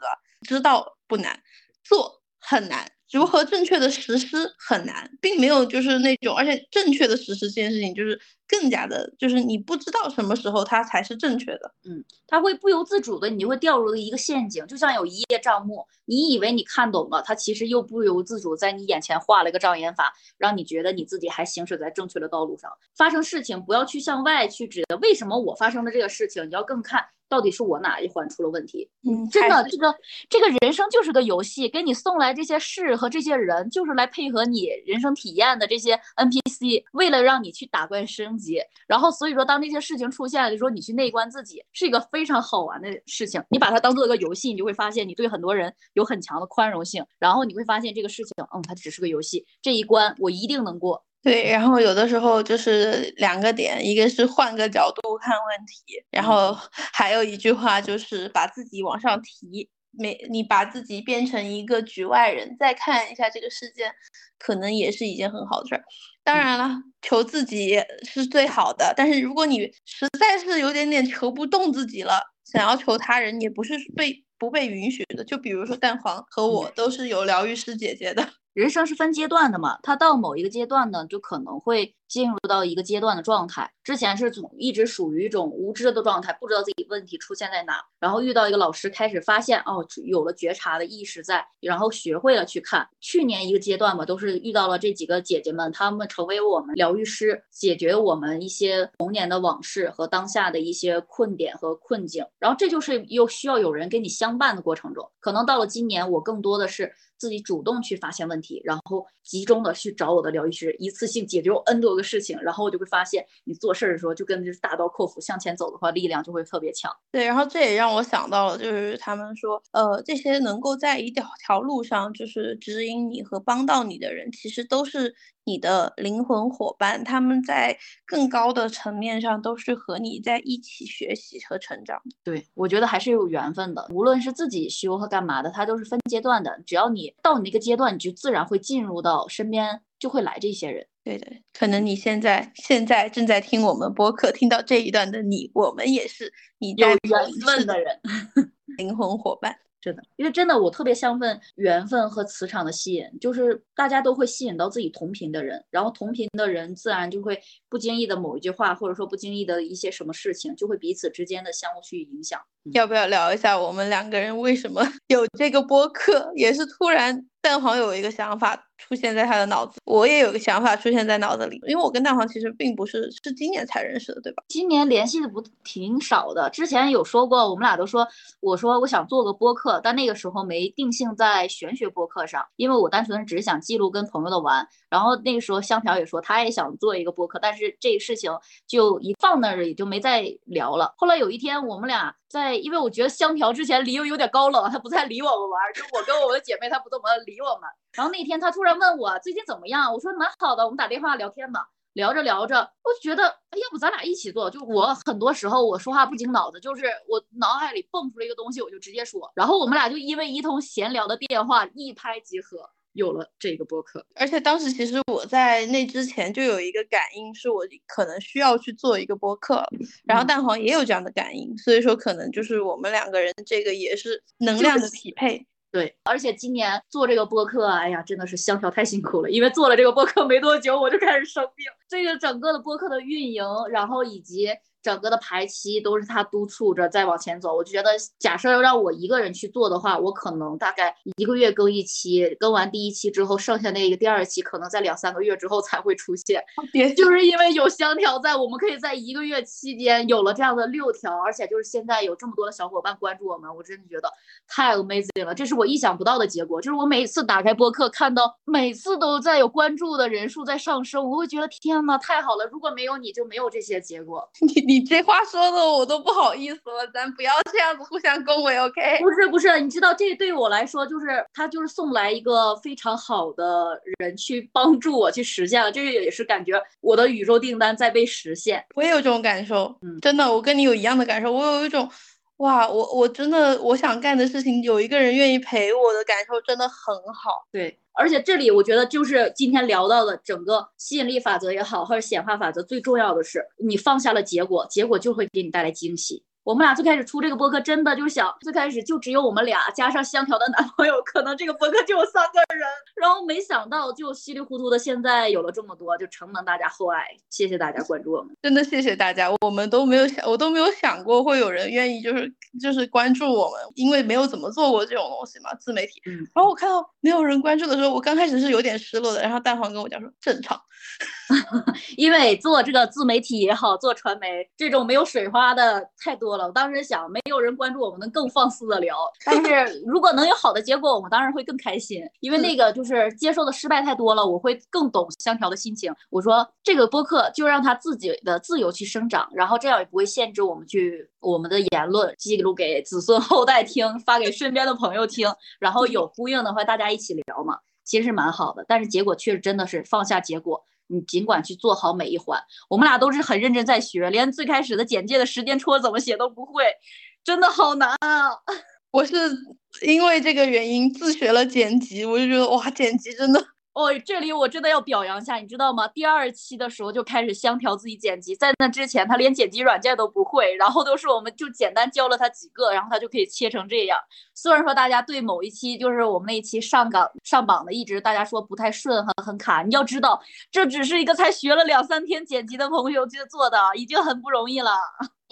知道不难，做很难。如何正确的实施很难，并没有就是那种，而且正确的实施这件事情就是更加的，就是你不知道什么时候它才是正确的。嗯，它会不由自主的，你就会掉入一个陷阱，就像有一页账目，你以为你看懂了，它其实又不由自主在你眼前画了一个障眼法，让你觉得你自己还行驶在正确的道路上。发生事情不要去向外去指为什么我发生的这个事情，你要更看。到底是我哪一环出了问题？嗯，真的，这个这个人生就是个游戏，给你送来这些事和这些人，就是来配合你人生体验的这些 NPC，为了让你去打怪升级。然后，所以说，当这些事情出现了，就说你去内观自己，是一个非常好玩的事情。你把它当做一个游戏，你就会发现你对很多人有很强的宽容性。然后你会发现这个事情，嗯，它只是个游戏，这一关我一定能过。对，然后有的时候就是两个点，一个是换个角度看问题，然后还有一句话就是把自己往上提，没你把自己变成一个局外人，再看一下这个事件，可能也是一件很好的事儿。当然了，求自己是最好的，但是如果你实在是有点点求不动自己了，想要求他人也不是被不被允许的。就比如说蛋黄和我都是有疗愈师姐姐的。人生是分阶段的嘛，他到某一个阶段呢，就可能会进入到一个阶段的状态。之前是从一直属于一种无知的状态，不知道自己问题出现在哪，然后遇到一个老师，开始发现哦，有了觉察的意识在，然后学会了去看。去年一个阶段嘛，都是遇到了这几个姐姐们，她们成为我们疗愈师，解决我们一些童年的往事和当下的一些困点和困境。然后这就是又需要有人跟你相伴的过程中，可能到了今年，我更多的是。自己主动去发现问题，然后集中的去找我的疗愈师，一次性解决我 N 多个事情，然后我就会发现，你做事儿的时候就跟就是大刀阔斧向前走的话，力量就会特别强。对，然后这也让我想到了，就是他们说，呃，这些能够在一条条路上就是指引你和帮到你的人，其实都是。你的灵魂伙伴，他们在更高的层面上都是和你在一起学习和成长。对我觉得还是有缘分的，无论是自己修和干嘛的，它都是分阶段的。只要你到你那个阶段，你就自然会进入到身边就会来这些人。对的，可能你现在现在正在听我们播客，听到这一段的你，我们也是你有缘分的人，灵魂伙伴。真的，因为真的我特别相信缘分和磁场的吸引，就是大家都会吸引到自己同频的人，然后同频的人自然就会不经意的某一句话，或者说不经意的一些什么事情，就会彼此之间的相互去影响。要不要聊一下我们两个人为什么 有这个播客？也是突然蛋黄有一个想法。出现在他的脑子，我也有个想法出现在脑子里，因为我跟蛋黄其实并不是是今年才认识的，对吧？今年联系的不挺少的，之前有说过，我们俩都说，我说我想做个播客，但那个时候没定性在玄学播客上，因为我单纯只是想记录跟朋友的玩。然后那个时候香条也说他也想做一个播客，但是这个事情就一放那儿也就没再聊了。后来有一天我们俩在，因为我觉得香条之前离我有点高冷，他不再理我们玩，就我跟我的姐妹他不怎么理我们。然后那天他突然问我最近怎么样，我说蛮好的，我们打电话聊天嘛，聊着聊着，我就觉得，哎，要不咱俩一起做？就我很多时候我说话不经脑子，就是我脑海里蹦出来一个东西，我就直接说。然后我们俩就因为一通闲聊的电话一拍即合，有了这个播客。而且当时其实我在那之前就有一个感应，是我可能需要去做一个播客，然后蛋黄也有这样的感应，所以说可能就是我们两个人这个也是能量的匹配。对，而且今年做这个播客，哎呀，真的是香条太辛苦了。因为做了这个播客没多久，我就开始生病。这个整个的播客的运营，然后以及。整个的排期都是他督促着再往前走，我就觉得，假设要让我一个人去做的话，我可能大概一个月更一期，更完第一期之后，剩下那个第二期可能在两三个月之后才会出现。别，就是因为有香条在，我们可以在一个月期间有了这样的六条，而且就是现在有这么多的小伙伴关注我们，我真的觉得太 amazing 了，这是我意想不到的结果。就是我每次打开播客，看到每次都在有关注的人数在上升，我会觉得天呐，太好了！如果没有你就没有这些结果。你 你。你这话说的我都不好意思了，咱不要这样子互相恭维，OK？不是不是，你知道这对我来说就是他就是送来一个非常好的人去帮助我去实现了，这个也是感觉我的宇宙订单在被实现。我也有这种感受，嗯，真的，我跟你有一样的感受，我有一种。哇，我我真的我想干的事情，有一个人愿意陪我的感受真的很好。对，而且这里我觉得就是今天聊到的整个吸引力法则也好，或者显化法则，最重要的是你放下了结果，结果就会给你带来惊喜。我们俩最开始出这个播客，真的就想最开始就只有我们俩加上香条的男朋友，可能这个播客就有三个人。然后没想到就稀里糊涂的，现在有了这么多，就承蒙大家厚爱，谢谢大家关注我们，真的谢谢大家。我们都没有想，我都没有想过会有人愿意就是就是关注我们，因为没有怎么做过这种东西嘛，自媒体。嗯。然后我看到没有人关注的时候，我刚开始是有点失落的。然后蛋黄跟我讲说正常，因为做这个自媒体也好，做传媒这种没有水花的太多了。我当时想，没有人关注我们，能更放肆的聊。但是 如果能有好的结果，我们当然会更开心。因为那个就是接受的失败太多了，我会更懂香条的心情。我说这个播客就让他自己的自由去生长，然后这样也不会限制我们去我们的言论记录给子孙后代听，发给身边的朋友听。然后有呼应的话，大家一起聊嘛，其实是蛮好的。但是结果确实真的是放下结果。你尽管去做好每一环，我们俩都是很认真在学，连最开始的简介的时间戳怎么写都不会，真的好难啊！我是因为这个原因自学了剪辑，我就觉得哇，剪辑真的。哦，这里我真的要表扬一下，你知道吗？第二期的时候就开始香调自己剪辑，在那之前他连剪辑软件都不会，然后都是我们就简单教了他几个，然后他就可以切成这样。虽然说大家对某一期就是我们那一期上岗上榜的，一直大家说不太顺，很很卡。你要知道，这只是一个才学了两三天剪辑的朋友去做的，已经很不容易了。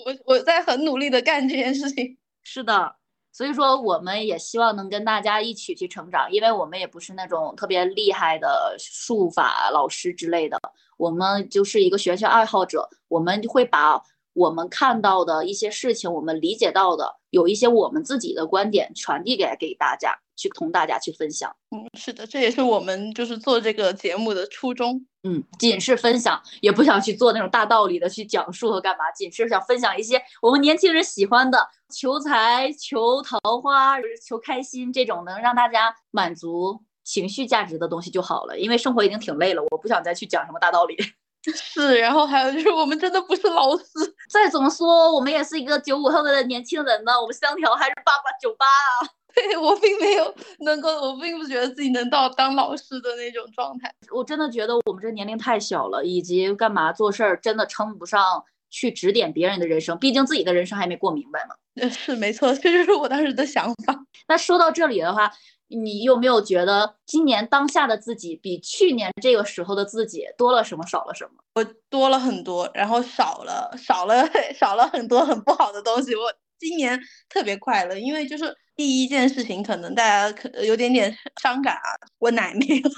我我在很努力的干这件事情。是的。所以说，我们也希望能跟大家一起去成长，因为我们也不是那种特别厉害的术法老师之类的，我们就是一个学学爱好者，我们会把。我们看到的一些事情，我们理解到的，有一些我们自己的观点传递给给大家，去同大家去分享。嗯，是的，这也是我们就是做这个节目的初衷。嗯，仅是分享，也不想去做那种大道理的去讲述和干嘛，仅是想分享一些我们年轻人喜欢的求财、求桃花、求开心这种能让大家满足情绪价值的东西就好了。因为生活已经挺累了，我不想再去讲什么大道理。是，然后还有就是，我们真的不是老师。再怎么说，我们也是一个九五后的年轻人呢。我们香条还是八八九八啊。对我并没有能够，我并不觉得自己能到当老师的那种状态。我真的觉得我们这年龄太小了，以及干嘛做事儿真的称不上去指点别人的人生，毕竟自己的人生还没过明白呢。呃，是没错，这就是我当时的想法。那说到这里的话，你有没有觉得今年当下的自己比去年这个时候的自己多了什么，少了什么？我多了很多，然后少了少了 少了很多很不好的东西。我今年特别快乐，因为就是第一件事情，可能大家可有点点伤感啊，我奶没了。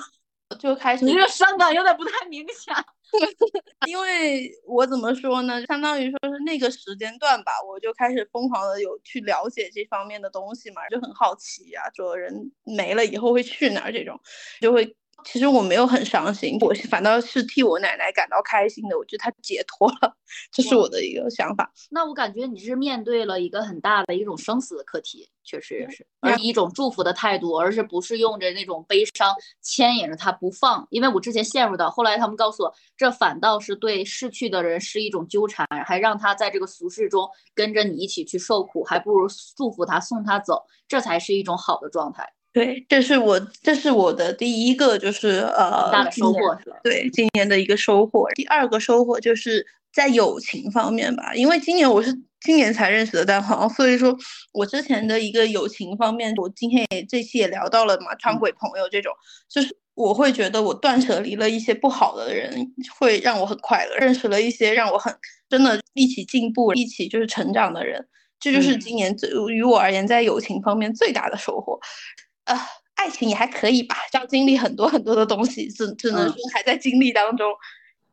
就开始，你这个伤感有点不太明显，因为我怎么说呢？相当于说是那个时间段吧，我就开始疯狂的有去了解这方面的东西嘛，就很好奇呀，说人没了以后会去哪儿这种，就会。其实我没有很伤心，我反倒是替我奶奶感到开心的。我觉得她解脱了，这是我的一个想法。那我感觉你是面对了一个很大的一种生死的课题，确实也是，而一种祝福的态度，而是不是用着那种悲伤牵引着他不放。因为我之前陷入到，后来他们告诉我，这反倒是对逝去的人是一种纠缠，还让他在这个俗世中跟着你一起去受苦，还不如祝福他送他走，这才是一种好的状态。对，这是我这是我的第一个，就是呃，大的收获是吧？对，今年的一个收获。第二个收获就是在友情方面吧，因为今年我是今年才认识的蛋黄，所以说我之前的一个友情方面，我今天也这期也聊到了嘛，穿鬼朋友这种，就是我会觉得我断舍离了一些不好的人，会让我很快乐，认识了一些让我很真的一起进步、一起就是成长的人，这就是今年最于我而言在友情方面最大的收获。呃，爱情也还可以吧，要经历很多很多的东西，只只能说还在经历当中。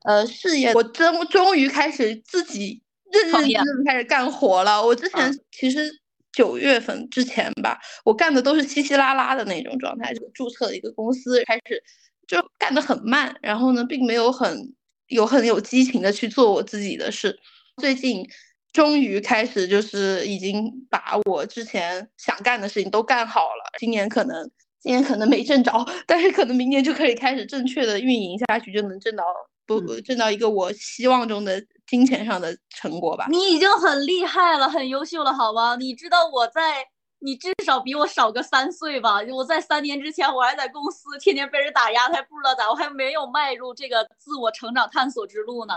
呃，事业我终终于开始自己认认真真开始干活了。我之前其实九月份之前吧，我干的都是稀稀拉拉的那种状态，就注册了一个公司，开始就干得很慢，然后呢，并没有很有很有激情的去做我自己的事。最近。终于开始，就是已经把我之前想干的事情都干好了。今年可能今年可能没挣着，但是可能明年就可以开始正确的运营下去，就能挣到不挣到一个我希望中的金钱上的成果吧。你已经很厉害了，很优秀了，好吗？你知道我在，你至少比我少个三岁吧？我在三年之前，我还在公司天天被人打压，还不知道咋，我还没有迈入这个自我成长探索之路呢。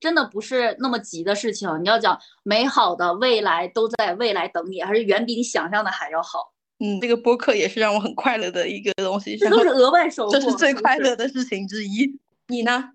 真的不是那么急的事情，你要讲美好的未来都在未来等你，还是远比你想象的还要好。嗯，这个播客也是让我很快乐的一个东西，这都是额外收获，这是最快乐的事情之一。你呢？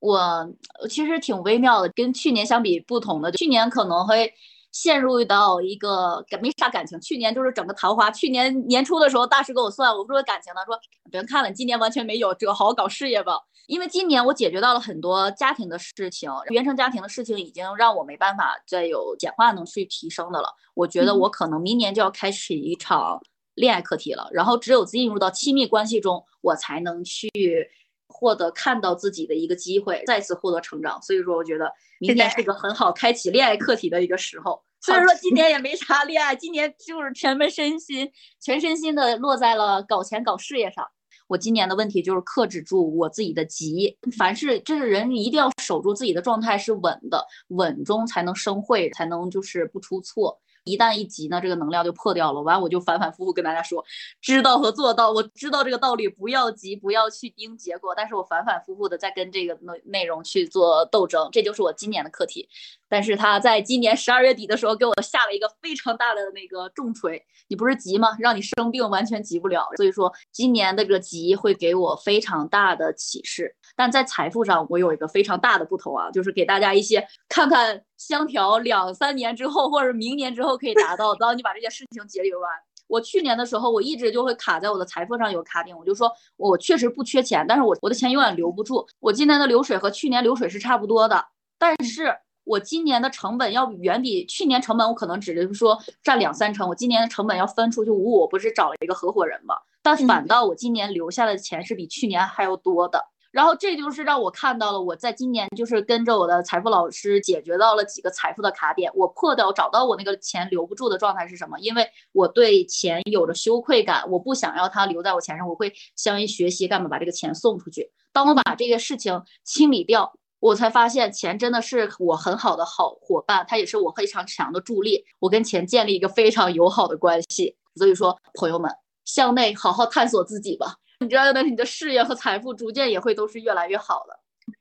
我其实挺微妙的，跟去年相比不同的，去年可能会。陷入到一个没啥感情，去年就是整个桃花。去年年初的时候，大师给我算，我说感情呢，说别看了，今年完全没有，只好好搞事业吧。因为今年我解决到了很多家庭的事情，原生家庭的事情已经让我没办法再有简化能去提升的了。我觉得我可能明年就要开始一场恋爱课题了，然后只有进入到亲密关系中，我才能去获得看到自己的一个机会，再次获得成长。所以说，我觉得明年是一个很好开启恋爱课题的一个时候。所以说今年也没啥恋爱，今年就是全门身心、全身心的落在了搞钱、搞事业上。我今年的问题就是克制住我自己的急，凡是这是人一定要守住自己的状态是稳的，稳中才能生慧，才能就是不出错。一旦一急呢，这个能量就破掉了。完，我就反反复复跟大家说，知道和做到。我知道这个道理，不要急，不要去盯结果。但是我反反复复的在跟这个内内容去做斗争，这就是我今年的课题。但是他在今年十二月底的时候给我下了一个非常大的那个重锤。你不是急吗？让你生病完全急不了。所以说今年的这个急会给我非常大的启示。但在财富上，我有一个非常大的不同啊，就是给大家一些看看香条两三年之后或者明年之后。可以达到，当你把这件事情解决完。我去年的时候，我一直就会卡在我的财富上有卡点，我就说我确实不缺钱，但是我我的钱永远留不住。我今年的流水和去年流水是差不多的，但是我今年的成本要远比去年成本，我可能只是说占两三成，我今年的成本要分出去五五，不是找了一个合伙人嘛？但反倒我今年留下的钱是比去年还要多的。然后这就是让我看到了，我在今年就是跟着我的财富老师解决到了几个财富的卡点，我破掉找到我那个钱留不住的状态是什么？因为我对钱有着羞愧感，我不想要它留在我钱上，我会相应学习干嘛把这个钱送出去。当我把这个事情清理掉，我才发现钱真的是我很好的好伙伴，它也是我非常强的助力。我跟钱建立一个非常友好的关系。所以说，朋友们向内好好探索自己吧。你知道的，你的事业和财富逐渐也会都是越来越好的。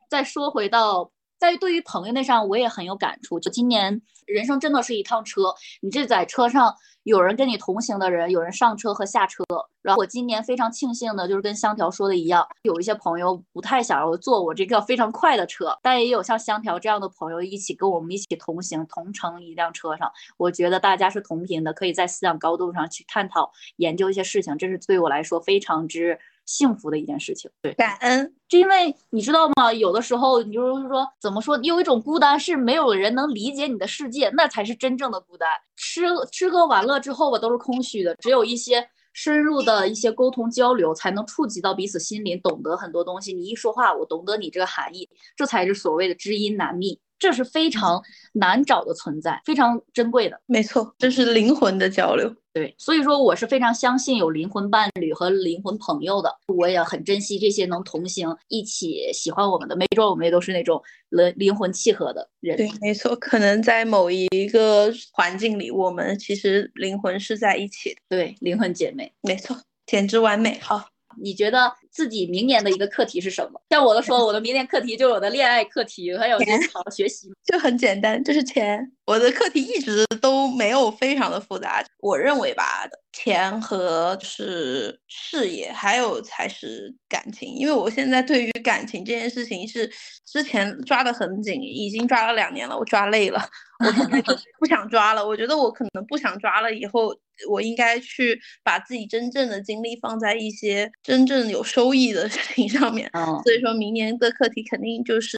再说回到在对于朋友那上，我也很有感触。就今年，人生真的是一趟车，你这在车上有人跟你同行的人，有人上车和下车。然后我今年非常庆幸的，就是跟香条说的一样，有一些朋友不太想要坐我这个非常快的车，但也有像香条这样的朋友一起跟我们一起同行，同乘一辆车上。我觉得大家是同频的，可以在思想高度上去探讨、研究一些事情，这是对我来说非常之。幸福的一件事情，对，感恩，就因为你知道吗？有的时候，你就是说，怎么说？你有一种孤单是没有人能理解你的世界，那才是真正的孤单。吃吃喝玩乐之后吧，都是空虚的，只有一些深入的一些沟通交流，才能触及到彼此心灵，懂得很多东西。你一说话，我懂得你这个含义，这才是所谓的知音难觅。这是非常难找的存在，非常珍贵的。没错，这是灵魂的交流。对，所以说我是非常相信有灵魂伴侣和灵魂朋友的。我也很珍惜这些能同行、一起喜欢我们的，没准我们也都是那种灵灵魂契合的人。对，没错，可能在某一个环境里，我们其实灵魂是在一起的。对，灵魂姐妹，没错，简直完美。好。你觉得自己明年的一个课题是什么？像我的说，我的明年课题就是我的恋爱课题，还有就是好好学习，就很简单，就是钱。我的课题一直都没有非常的复杂，我认为吧，钱和是事业，还有才是感情。因为我现在对于感情这件事情是之前抓得很紧，已经抓了两年了，我抓累了，我现在就不想抓了。我觉得我可能不想抓了，以后我应该去把自己真正的精力放在一些真正有收益的事情上面。所以说明年的课题肯定就是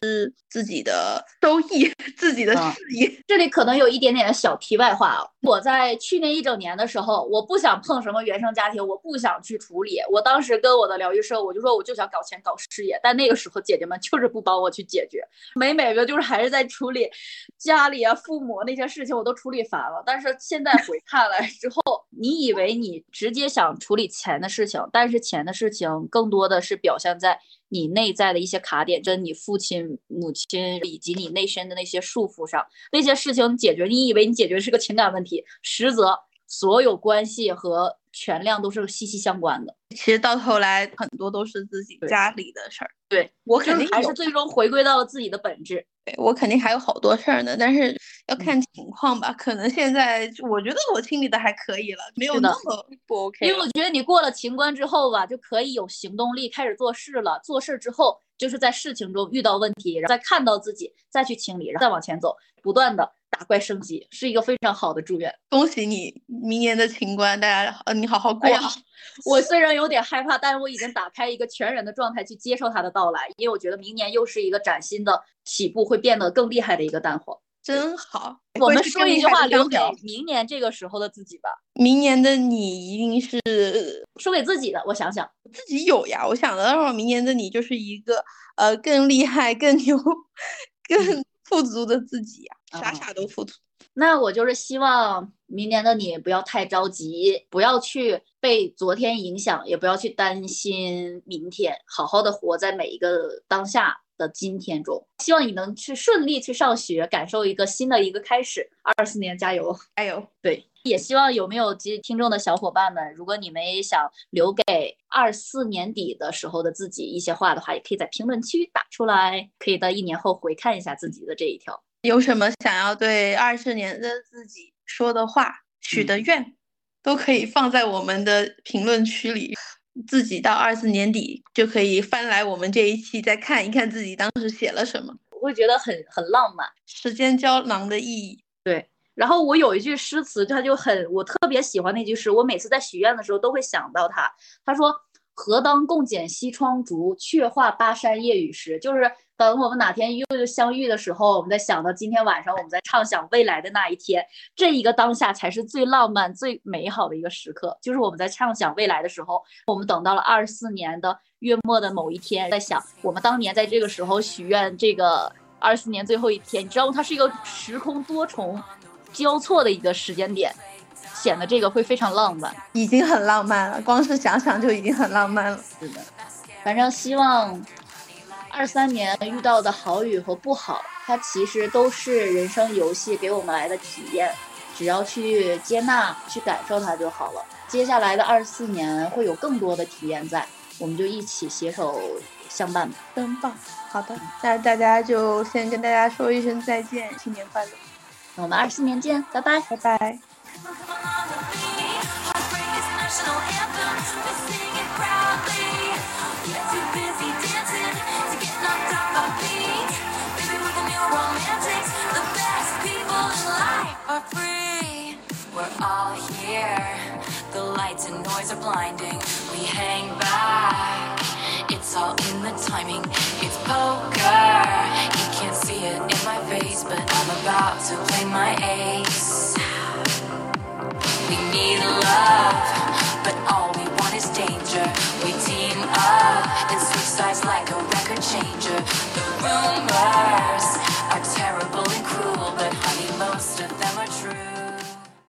自己的收益，自己的事业。这里可。能有一点点的小题外话啊，我在去年一整年的时候，我不想碰什么原生家庭，我不想去处理。我当时跟我的疗愈师，我就说我就想搞钱搞事业，但那个时候姐姐们就是不帮我去解决，每每个就是还是在处理家里啊、父母那些事情，我都处理烦了。但是现在回看来之后，你以为你直接想处理钱的事情，但是钱的事情更多的是表现在。你内在的一些卡点，跟你父亲、母亲以及你内身的那些束缚上，那些事情解决，你以为你解决是个情感问题，实则所有关系和权量都是息息相关的。其实到头来，很多都是自己家里的事儿。对我肯定还是最终回归到了自己的本质。对我肯定还有好多事儿呢，但是要看情况吧。可能现在我觉得我清理的还可以了，没有那么不 OK。因为我觉得你过了情关之后吧，就可以有行动力，开始做事了。做事之后，就是在事情中遇到问题，然后再看到自己，再去清理，然后再往前走，不断的。打怪升级是一个非常好的祝愿，恭喜你明年的情关，大家呃你好好过。我虽然有点害怕，但是我已经打开一个全人的状态去接受它的到来，因为我觉得明年又是一个崭新的起步，会变得更厉害的一个蛋黄。真好，我们说一句话留给明年这个时候的自己吧。明年的你一定是说给自己的，我想想，自己有呀。我想的，明年的你就是一个呃更厉害、更牛、更。富足的自己呀，啥啥都富足。那我就是希望明年的你不要太着急，不要去被昨天影响，也不要去担心明天，好好的活在每一个当下。的今天中，希望你能去顺利去上学，感受一个新的一个开始。二四年加油，加油！对，也希望有没有及听众的小伙伴们，如果你们也想留给二四年底的时候的自己一些话的话，也可以在评论区打出来，可以到一年后回看一下自己的这一条。有什么想要对二四年的自己说的话、许的愿，都可以放在我们的评论区里。自己到二四年底就可以翻来我们这一期，再看一看自己当时写了什么，我会觉得很很浪漫。时间胶囊的意义，对。然后我有一句诗词，它就很我特别喜欢那句诗，我每次在许愿的时候都会想到它。他说。何当共剪西窗烛，却话巴山夜雨时。就是等我们哪天又相遇的时候，我们在想到今天晚上，我们在畅想未来的那一天，这一个当下才是最浪漫、最美好的一个时刻。就是我们在畅想未来的时候，我们等到了二十四年的月末的某一天，在想我们当年在这个时候许愿，这个二十四年最后一天，你知道吗？它是一个时空多重交错的一个时间点。显得这个会非常浪漫，已经很浪漫了，光是想想就已经很浪漫了。是的，反正希望二三年遇到的好与和不好，它其实都是人生游戏给我们来的体验，只要去接纳、去感受它就好了。接下来的二四年会有更多的体验在，我们就一起携手相伴。真棒，好的，那大家就先跟大家说一声再见，新年快乐，那我们二四年见，拜拜，拜拜。are free. We're all here. The lights and noise are blinding. We hang back. It's all in the timing. It's poker. You can't see it in my face, but I'm about to play my ace. We need love, but all we want is danger. We team up and switch sides like a record changer. The rumors are terrible and cruel, but honey, most.